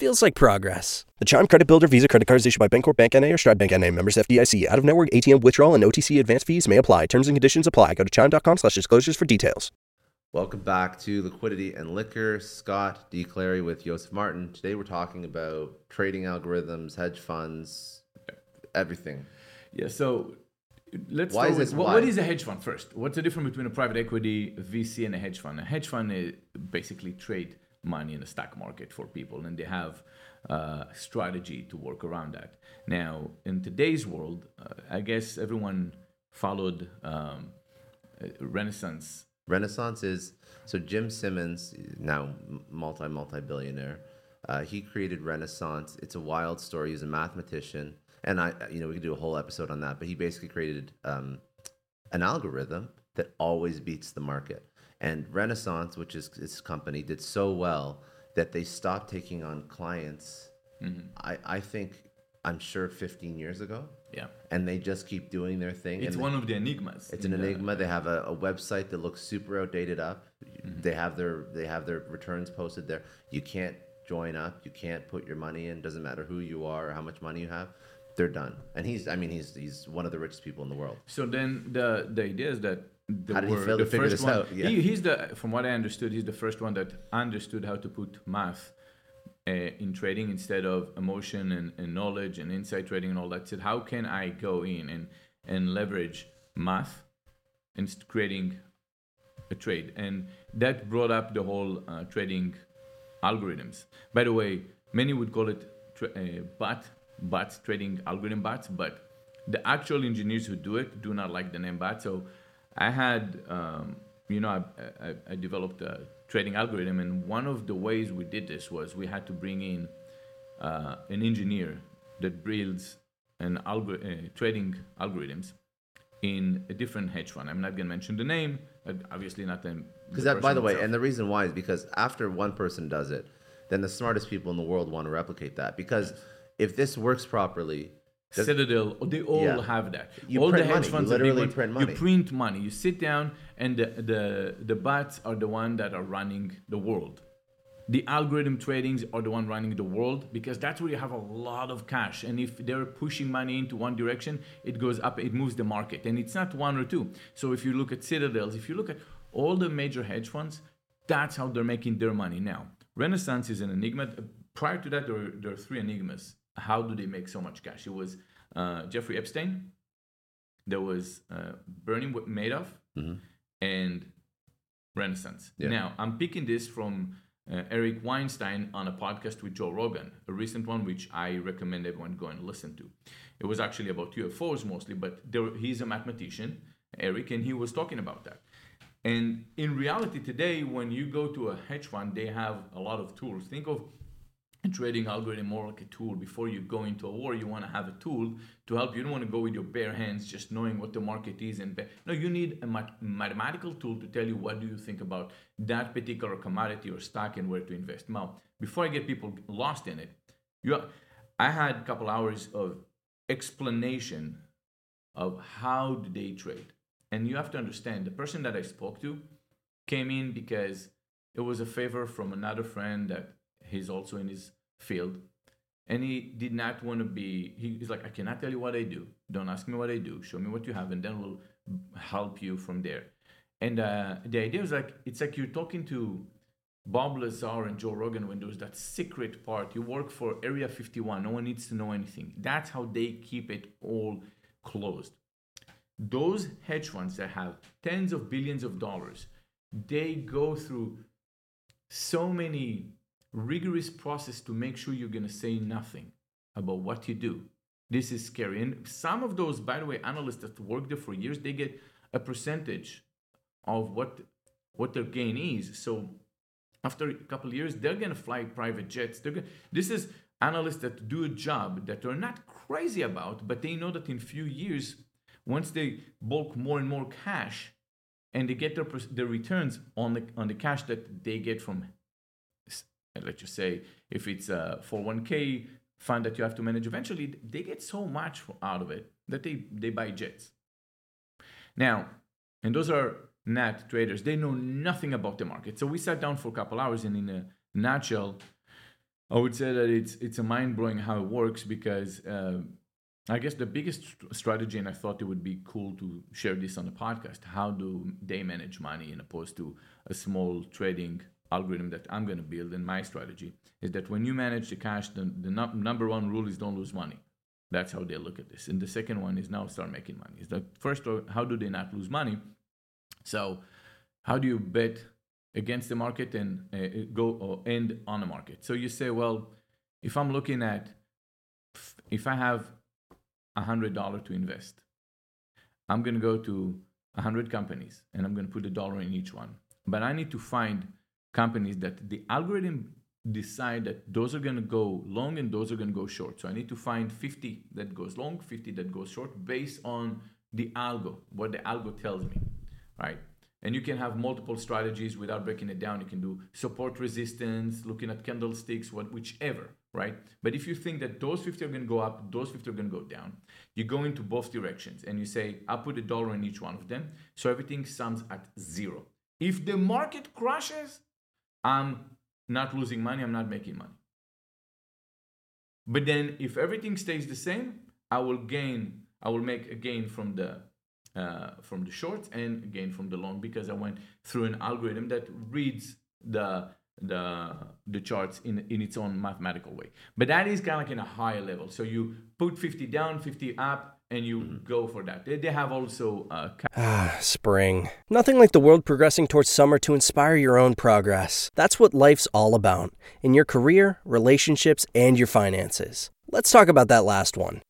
Feels like progress. The Chime Credit Builder Visa Credit Card is issued by Bancorp Bank NA or Stride Bank NA. Members FDIC. Out of network ATM withdrawal and OTC advance fees may apply. Terms and conditions apply. Go to chime.com slash disclosures for details. Welcome back to Liquidity and Liquor. Scott D. Clary with Yosef Martin. Today we're talking about trading algorithms, hedge funds, everything. Yeah, so let's Why start is with this what, why? what is a hedge fund first? What's the difference between a private equity, a VC, and a hedge fund? A hedge fund is basically trade money in the stock market for people, and they have uh, strategy to work around that. Now, in today's world, uh, I guess everyone followed um, uh, Renaissance. Renaissance is so Jim Simons, now multi multi billionaire. Uh, he created Renaissance. It's a wild story. He's a mathematician, and I, you know, we could do a whole episode on that. But he basically created um, an algorithm that always beats the market. And Renaissance, which is his company, did so well that they stopped taking on clients. Mm-hmm. I, I think, I'm sure, 15 years ago, Yeah, and they just keep doing their thing. it's one of the enigmas. it's an the- enigma. They have a, a website that looks super outdated up. Mm-hmm. They have their they have their returns posted there. You can't join up. You can't put your money in. Doesn't matter who you are or how much money you have. They're done. And he's I mean he's he's one of the richest people in the world. So then the the idea is that the How did he word- fail the to figure first this one, out? Yeah. he, he's the from what I understood, he's the first one that understood how to put math uh, in trading instead of emotion and, and knowledge and insight trading and all that. Said how can I go in and and leverage math in creating a trade, and that brought up the whole uh, trading algorithms. By the way, many would call it tra- uh, bot bots trading algorithm bots, but the actual engineers who do it do not like the name bot. So I had, um, you know, I, I, I developed a trading algorithm, and one of the ways we did this was we had to bring in uh, an engineer that builds an algor- uh, trading algorithms in a different hedge fund. I'm not going to mention the name, obviously not the Because that by the way, and the reason why is because after one person does it, then the smartest people in the world want to replicate that. Because if this works properly, Citadel, they all Yeah. have that. You all print the hedge money. You funds, are big literally ones, print You print money. You sit down, and the the the bots are the one that are running the world. The algorithm tradings are the one running the world because that's where you have a lot of cash. And if they're pushing money into one direction, it goes up, it moves the market. And it's not one or two. So if you look at Citadels, if you look at all the major hedge funds, that's how they're making their money now. Renaissance is an enigma. Prior to that, there were, there were three enigmas. How do they make so much cash? It was uh, Jeffrey Epstein, there was uh, Bernie Madoff, and Renaissance. Yeah. Now, I'm picking this from uh, Eric Weinstein on a podcast with Joe Rogan, a recent one which I recommend everyone go and listen to. It was actually about UFOs mostly, but there, he's a mathematician, Eric, and he was talking about that. And in reality, today, when you go to a hedge fund, they have a lot of tools. Think of a trading algorithm more like a tool. Before you go into a war, you want to have a tool to help. You don't want to go with your bare hands, just knowing what the market is. And no, you need a mat- mathematical tool to tell you what do you think about that particular commodity or stock and where to invest. Now, before I get people lost in it, you, I had a couple hours of explanation of how do they trade. And you have to understand the person that I spoke to came in because it was a favor from another friend that he's also in his field. And he did not want to be, he- he's like, I cannot tell you what I do. Don't ask me what I do. Show me what you have, and then we'll help you from there. And uh, the idea is like, it's like you're talking to Bob Lazar and Joe Rogan when there's that secret part. You work for Area 51, no one needs to know anything. That's how they keep it all closed those hedge funds that have tens of billions of dollars they go through so many rigorous process to make sure you're going to say nothing about what you do. This is scary. And some of those by the way analysts that work there for years they get a percentage of what what their gain is. So after a couple years they're going to fly private jets. They're going this is analysts that do a job that they're not crazy about but they know that in few years once they bulk more and more cash and they get their their returns on the on the cash that they get from let's just say if it's a 401k fund that you have to manage eventually they get so much out of it that they they buy jets now and those are not traders they know nothing about the market so we sat down for a couple hours and in a nutshell i would say that it's it's a mind-blowing how it works because uh, I guess the biggest strategy, and I thought it would be cool to share this on the podcast. How do they manage money, in opposed to a small trading algorithm that I'm going to build? in my strategy is that when you manage the cash, the, the num- number one rule is don't lose money. That's how they look at this. And the second one is now start making money. Is the first, how do they not lose money? So, how do you bet against the market and uh, go or end on the market? So you say, well, if I'm looking at, if I have a $100 to invest. I'm going to go to a 100 companies and I'm going to put a dollar in each one. But I need to find companies that the algorithm decide that those are going to go long and those are going to go short. So I need to find 50 that goes long, 50 that goes short based on the algo, what the algo tells me, right? And you can have multiple strategies without breaking it down. You can do support resistance, looking at candlesticks, what whichever, right? But if you think that those 50 are going to go up, those 50 are going to go down, you go into both directions and you say, I'll put a dollar in each one of them. So everything sums at zero. If the market crashes, I'm not losing money, I'm not making money. But then if everything stays the same, I will gain, I will make a gain from the uh, from the short and a gain from the long because I went through an algorithm that reads the the the charts in in its own mathematical way. But that is kind of like in a higher level. So you put 50 down, 50 up, and you go for that. They, they have also uh, Ah, spring. Nothing like the world progressing towards summer to inspire your own progress. That's what life's all about in your career, relationships, and your finances. Let's talk about that last one.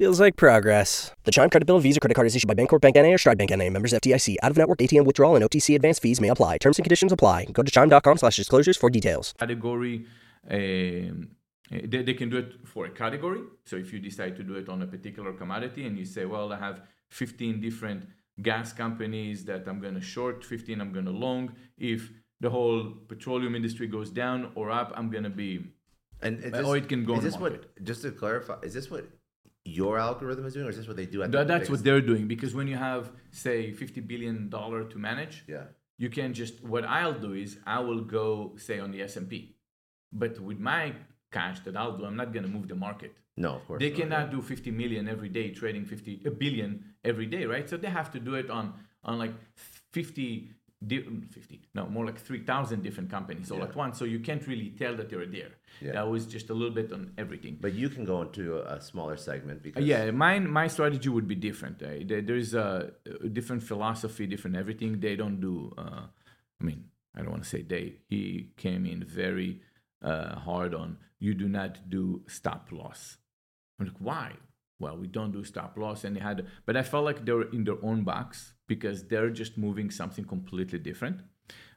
Feels like progress. The Chime Credit Bill Builder Visa Credit Card is issued by Bancorp Bank NA or Stride Bank NA. Members FDIC. Out-of-network ATM withdrawal and OTC advance fees may apply. Terms and conditions apply. Go to chime.com slash disclosures for details. category. Um, they, they can do it for a category. So if you decide to do it on a particular commodity and you say, well, I have 15 different gas companies that I'm going to short, 15 I'm going to long. If the whole petroleum industry goes down or up, I'm going to be. And is Or it can go Is on the this what? Just to clarify, is this what your algorithm is doing, or is this what they do at That, the that's what they're doing because when you have, say, $50 billion to manage, Yeah. you can just what i'll do is i will go say on the s&p but with my cash that i'll do i'm not going to move the market No, of course. they not, cannot yeah. do 50 million every day trading 50 a billion every day right so they have to do it on on like 50 di- 50 no more like 3000 different companies all Yeah. at once so you can't really tell that they're there Yeah. that was just a little bit on everything But you can go into a, a smaller segment because yeah, mine my strategy would be different. Uh, there's a, a different philosophy, different everything. They don't do. Uh, I mean, I don't want to say they. He came in very uh, hard on. You do not do stop loss. I'm like, why? Well, we don't do stop loss, and they had. But I felt like they were in their own box because they're just moving something completely different.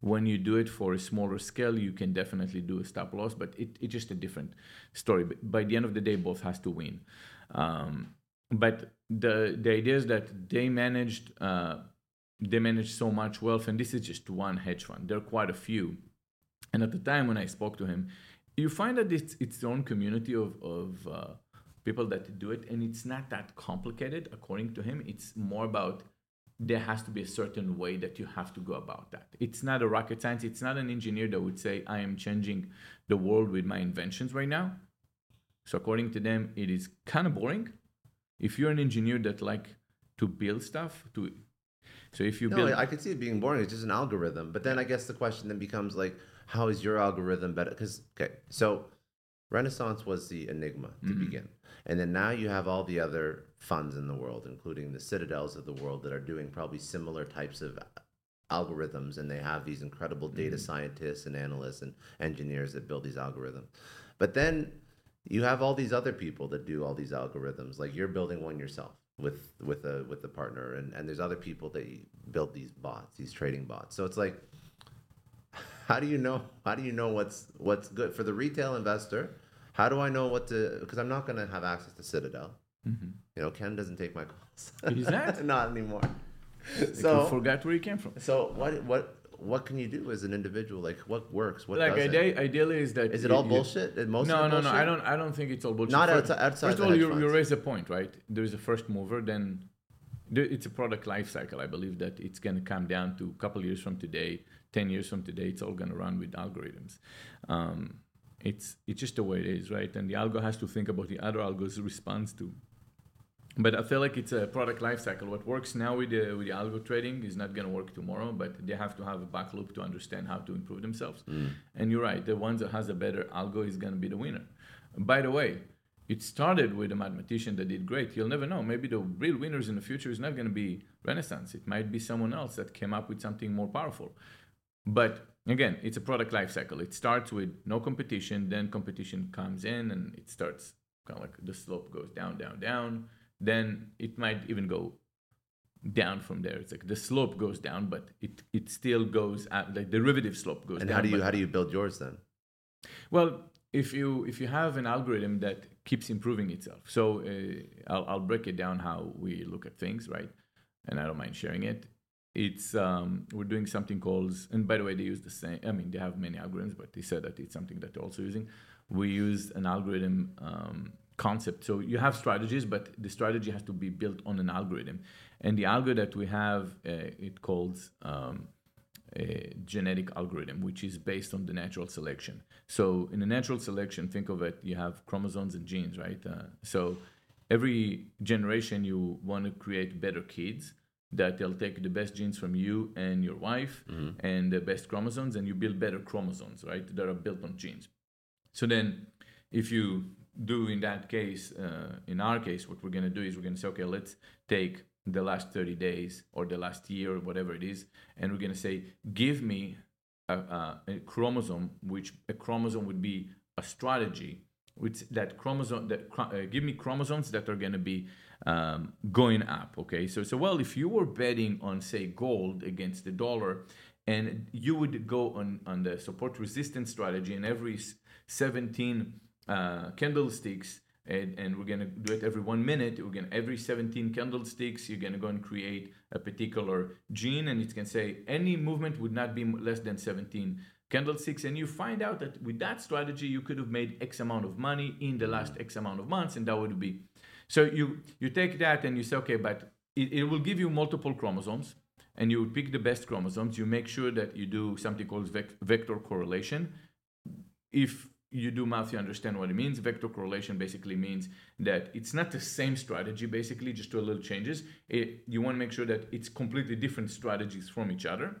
When you do it for a smaller scale, you can definitely do a stop loss, but it, it's just a different story. But by the end of the day, both has to win. Um, but the the idea is that they managed uh, they managed so much wealth, and this is just one hedge fund. There are quite a few. And at the time when I spoke to him, you find that it's its own community of of uh, people that do it, and it's not that complicated. According to him, it's more about there has to be a certain way that you have to go about that. It's not a rocket science. It's not an engineer that would say, I am changing the world with my inventions right now. So according to them, it is kind of boring. If you're an engineer that like to build stuff, to so if you No, build I I could see it being boring. It's just an algorithm. But then I guess the question then becomes like, how is your algorithm better? Because okay, so Renaissance was the enigma to Mm-hmm. begin, and then now you have all the other funds in the world, including the citadels of the world that are doing probably similar types of algorithms and they have these incredible data scientists and analysts and engineers that build these algorithms. But then you have all these other people that do all these algorithms. Like you're building one yourself with with a with a partner, and and there's other people that build these bots, these trading bots. So it's like, how do you know? How do you know what's what's good for the retail investor? How do I know what to? Because I'm not going to have access to Citadel. Mm-hmm. You know, Ken doesn't take my calls. Is that? not anymore. So forget where you came from. So what what what can you do as an individual? Like what works? What like ideally is that Is it all you- bullshit? Is Most no, it no, no. I don't. I don't think it's all bullshit. Not First- outside- outside First of all, you, you raise a point, right? There's a first mover, then there, it's a product life cycle. I believe that it's going to come down to a couple years from today, ten years from today. It's all going to run with algorithms. Um, it's it's just the way it is, right? And the algo has to think about the other algos response to. But I feel like it's a product life cycle. What works now with the with the algo trading is not going to work tomorrow. But they have to have a back loop to understand how to improve themselves. And you're right. The ones that has a better algo is going to be the winner. By the way, it started with a mathematician that did great. You'll never know. Maybe the real winners in the future is not going to be Renaissance. It might be someone else that came up with something more powerful. But again, it's a product life cycle. It starts with no competition, then competition comes in and it starts kind of like the slope goes down, down, down. Then it might even go down from there. It's like the slope goes down, but it, it still goes up, like derivative slope goes And down. how do you how do you build yours then? well, if you if you have an algorithm that keeps improving itself, so uh, I'll I'll break it down how we look at things, right? And I don't mind sharing it. It's um, we're doing something called, and by the way, they use the same. I mean, they have many algorithms, but they said that it's something that they're also using. We use an algorithm um, concept. So you have strategies, but the strategy has to be built on an algorithm. And the algorithm that we have, uh, it calls um, a genetic algorithm, which is based on the natural selection. So in a natural selection, think of it, you have chromosomes and genes, right? Uh, so every generation you want to create better kids that they'll take the best genes from you and your wife and the best chromosomes and you build better chromosomes, right? That are built on genes. So then if you do in that case, uh, in our case, what we're going to do is we're going to say, okay, let's take the last 30 days or the last year or whatever it is, and we're going to say, give me a, a, a chromosome, which a chromosome would be a strategy, which that chromosome, that uh, give me chromosomes that are going to be um, going up. Okay, so so well, if you were betting on say gold against the dollar, and you would go on on the support resistance strategy, and every 17 uh, candlesticks and, and we're going to do it every one minute. We're going to every 17 candlesticks you're going to go and create a particular gene and it can say any movement would not be less than 17 candlesticks. And you find out that with that strategy you could have made x amount of money in the last x amount of months and that would be. So you you take that and you say okay but it, it will give you multiple chromosomes and you pick the best chromosomes. You make sure that you do something called vec- vector correlation. If you do math, you understand what it means. Vector correlation basically means that it's not the same strategy, basically, just a little changes. It, you want to make sure that it's completely different strategies from each other.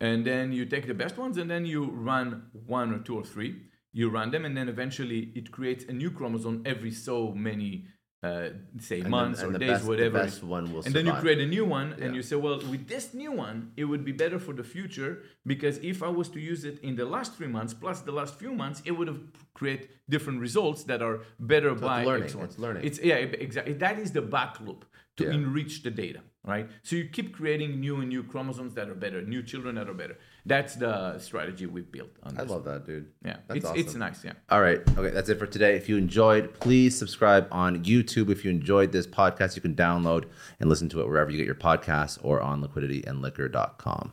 And then you take the best ones and then you run one or two or three. You run them, and then eventually it creates a new chromosome every so many, uh, say, And months then, or days, best, whatever. The best one will and then you create a new one Yeah. and you say well with this new one it would be better for the future because if i was to use it in the last three months plus the last few months it would have create different results that are better So it's by learning, X it's learning. it's yeah exactly that is the back loop to Yeah. enrich the data right so you keep creating new and new chromosomes that are better new children that are better that's the strategy we've built on I this love that, dude. yeah That's it's, awesome. it's nice yeah All right. Okay, that's it for today. If you enjoyed, please subscribe on YouTube. If you enjoyed this podcast, you can download and listen to it wherever you get your podcasts or on liquidityandliquor.com.